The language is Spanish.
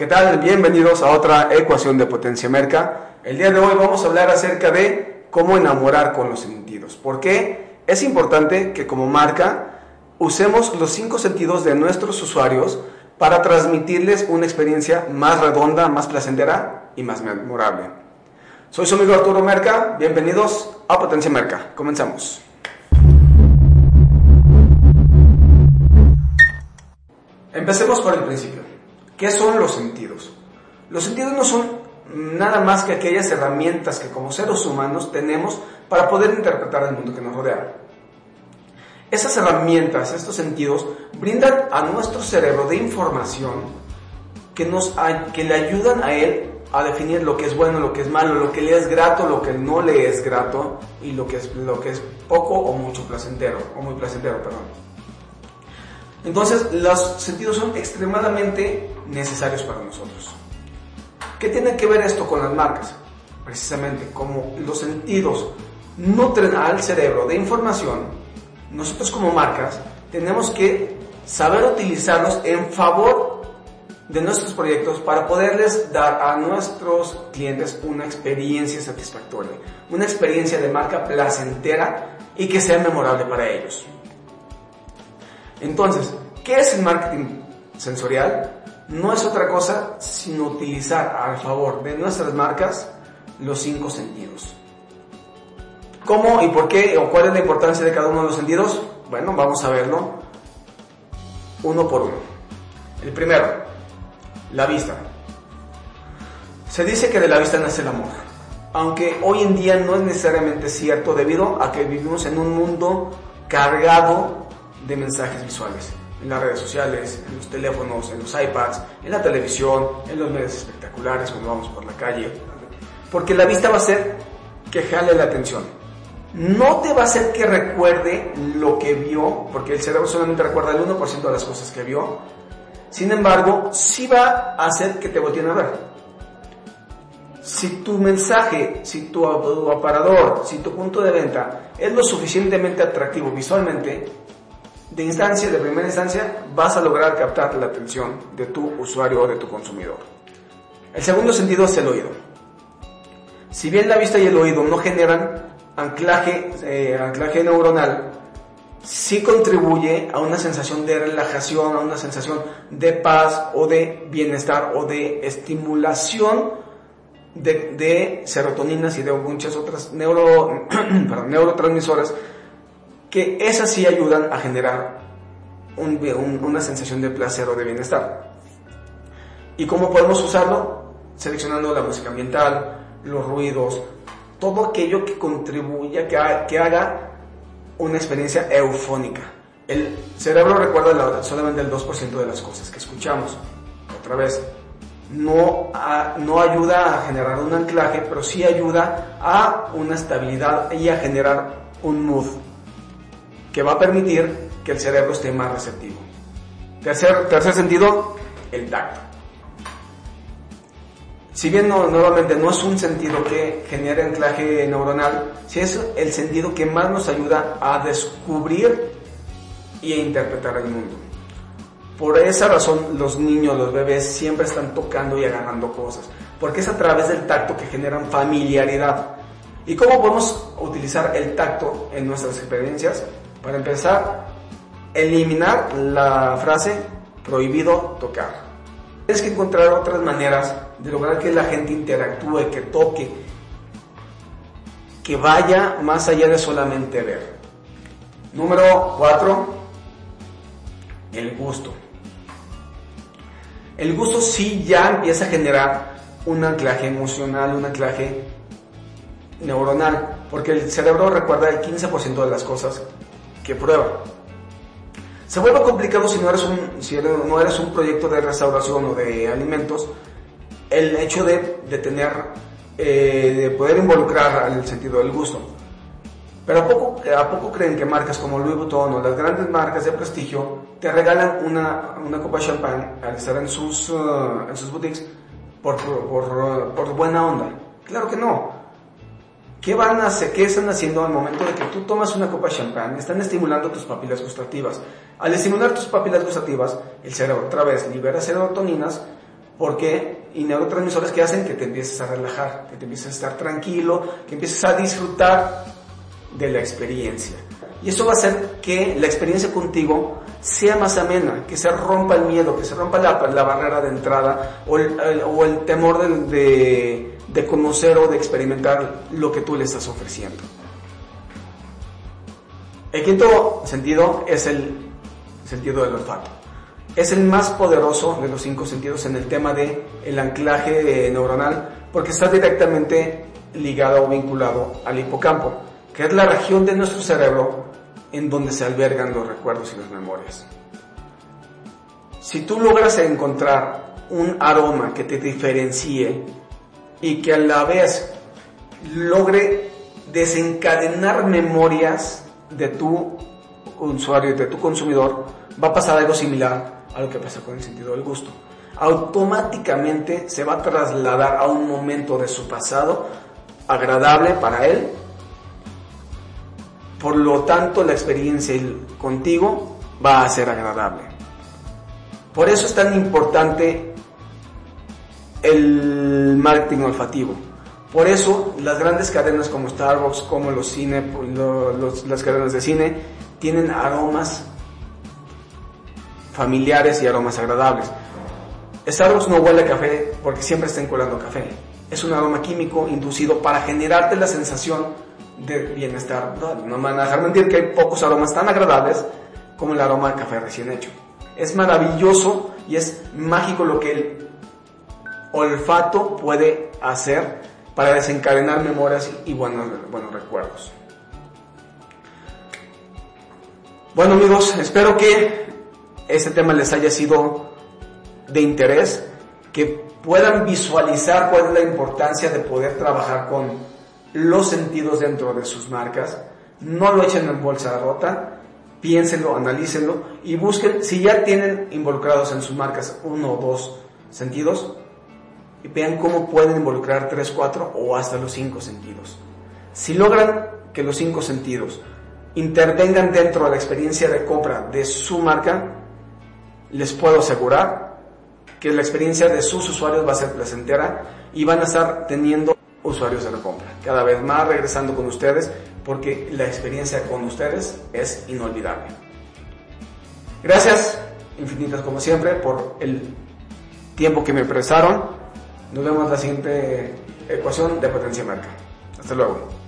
¿Qué tal? Bienvenidos a otra ecuación de potencia merca. El día de hoy vamos a hablar acerca de cómo enamorar con los sentidos. ¿Por qué? Es importante que como marca usemos los cinco sentidos de nuestros usuarios para transmitirles una experiencia más redonda, más placentera y más memorable. Soy su amigo Arturo Merca, bienvenidos a Potencia Merca. Comenzamos. Empecemos por el principio. ¿Qué son los sentidos? Los sentidos no son nada más que aquellas herramientas que como seres humanos tenemos para poder interpretar el mundo que nos rodea. Esas herramientas, estos sentidos, brindan a nuestro cerebro de información que, nos, que le ayudan a él a definir lo que es bueno, lo que es malo, lo que le es grato, lo que no le es grato y lo que es, lo que es poco o mucho placentero, o muy placentero, perdón. Entonces, los sentidos son extremadamente necesarios para nosotros. ¿Qué tiene que ver esto con las marcas? Precisamente, como los sentidos nutren al cerebro de información, nosotros como marcas tenemos que saber utilizarlos en favor de nuestros proyectos para poderles dar a nuestros clientes una experiencia satisfactoria, una experiencia de marca placentera y que sea memorable para ellos. Entonces, ¿qué es el marketing sensorial? No es otra cosa sino utilizar a favor de nuestras marcas los cinco sentidos. ¿Cómo y por qué o cuál es la importancia de cada uno de los sentidos? Bueno, vamos a verlo uno por uno. El primero, la vista. Se dice que de la vista nace el amor, aunque hoy en día no es necesariamente cierto debido a que vivimos en un mundo cargado de mensajes visuales, en las redes sociales, en los teléfonos, en los iPads, en la televisión, en los medios espectaculares cuando vamos por la calle, porque la vista va a ser que jale la atención. No te va a hacer que recuerde lo que vio, porque el cerebro solamente recuerda el 1% de las cosas que vio, sin embargo, sí va a hacer que te volteen a ver. Si tu mensaje, si tu, aparador, si tu punto de venta es lo suficientemente atractivo visualmente, de instancia, de primera instancia, vas a lograr captar la atención de tu usuario o de tu consumidor. El segundo sentido es el oído. Si bien la vista y el oído no generan anclaje, eh, anclaje neuronal, sí contribuye a una sensación de relajación, a una sensación de paz o de bienestar o de estimulación de, serotoninas y de muchas otras neuro, neurotransmisoras que esas sí ayudan a generar una sensación de placer o de bienestar. ¿Y cómo podemos usarlo? Seleccionando la música ambiental, los ruidos, todo aquello que contribuya, que, que haga una experiencia eufónica. El cerebro recuerda solamente el 2% de las cosas que escuchamos. Otra vez, no, no ayuda a generar un anclaje, pero sí ayuda a una estabilidad y a generar un mood que va a permitir que el cerebro esté más receptivo. Tercer, tercer sentido, el tacto. Si bien no, nuevamente no es un sentido que genere anclaje neuronal, sí es el sentido que más nos ayuda a descubrir y a interpretar el mundo. Por esa razón los niños, los bebés siempre están tocando y agarrando cosas, porque es a través del tacto que generan familiaridad. ¿Y cómo podemos utilizar el tacto en nuestras experiencias? Para empezar, eliminar la frase prohibido tocar. Tienes que encontrar otras maneras de lograr que la gente interactúe, que toque, que vaya más allá de solamente ver. Número 4, el gusto. El gusto sí ya empieza a generar un anclaje emocional, un anclaje neuronal, porque el cerebro recuerda el 15% de las cosas prueba. Se vuelve complicado si no eres un, si no eres un proyecto de restauración o de alimentos, el hecho de, tener, eh, de poder involucrar al sentido del gusto. Pero ¿a poco, ¿a poco creen que marcas como Louis Vuitton o las grandes marcas de prestigio te regalan una, una copa de champán al estar en sus, uh, en sus boutiques por, por, por, buena onda? Claro que no. ¿Qué van a hacer? ¿Qué están haciendo al momento de que tú tomas una copa de champán? Están estimulando tus papilas gustativas. Al estimular tus papilas gustativas, el cerebro otra vez libera serotoninas porque y neurotransmisores que hacen que te empieces a relajar, que te empieces a estar tranquilo, que empieces a disfrutar de la experiencia. Y eso va a hacer que la experiencia contigo sea más amena, que se rompa el miedo, que se rompa la, barrera de entrada o el, temor de, de conocer o de experimentar lo que tú le estás ofreciendo. El quinto sentido es el sentido del olfato. Es el más poderoso de los cinco sentidos en el tema de el anclaje neuronal porque está directamente ligado o vinculado al hipocampo que es la región de nuestro cerebro en donde se albergan los recuerdos y las memorias. Si tú logras encontrar un aroma que te diferencie y que a la vez logre desencadenar memorias de tu usuario, de tu consumidor, va a pasar algo similar a lo que pasa con el sentido del gusto. Automáticamente se va a trasladar a un momento de su pasado agradable para él por lo tanto, la experiencia contigo va a ser agradable. Por eso es tan importante el marketing olfativo. Por eso las grandes cadenas como Starbucks, como los cine, las cadenas de cine, tienen aromas familiares y aromas agradables. Starbucks no huele a café porque siempre está colando café. Es un aroma químico inducido para generarte la sensación de bienestar. No, me van a dejar mentir que hay pocos aromas tan agradables como el aroma de café recién hecho. Es maravilloso y es mágico lo que el olfato puede hacer para desencadenar memorias y buenos, buenos recuerdos. Bueno amigos, espero que este tema les haya sido de interés, que puedan visualizar cuál es la importancia de poder trabajar con los sentidos dentro de sus marcas, no lo echen en bolsa rota, piénsenlo, analícenlo y busquen si ya tienen involucrados en sus marcas uno o dos sentidos y vean cómo pueden involucrar tres, cuatro o hasta los cinco sentidos. Si logran que los cinco sentidos intervengan dentro de la experiencia de compra de su marca, les puedo asegurar que la experiencia de sus usuarios va a ser placentera y van a estar teniendo usuarios de la compra. Cada vez más regresando con ustedes porque la experiencia con ustedes es inolvidable. Gracias infinitas como siempre por el tiempo que me prestaron. Nos vemos en la siguiente ecuación de potencia marca. Hasta luego.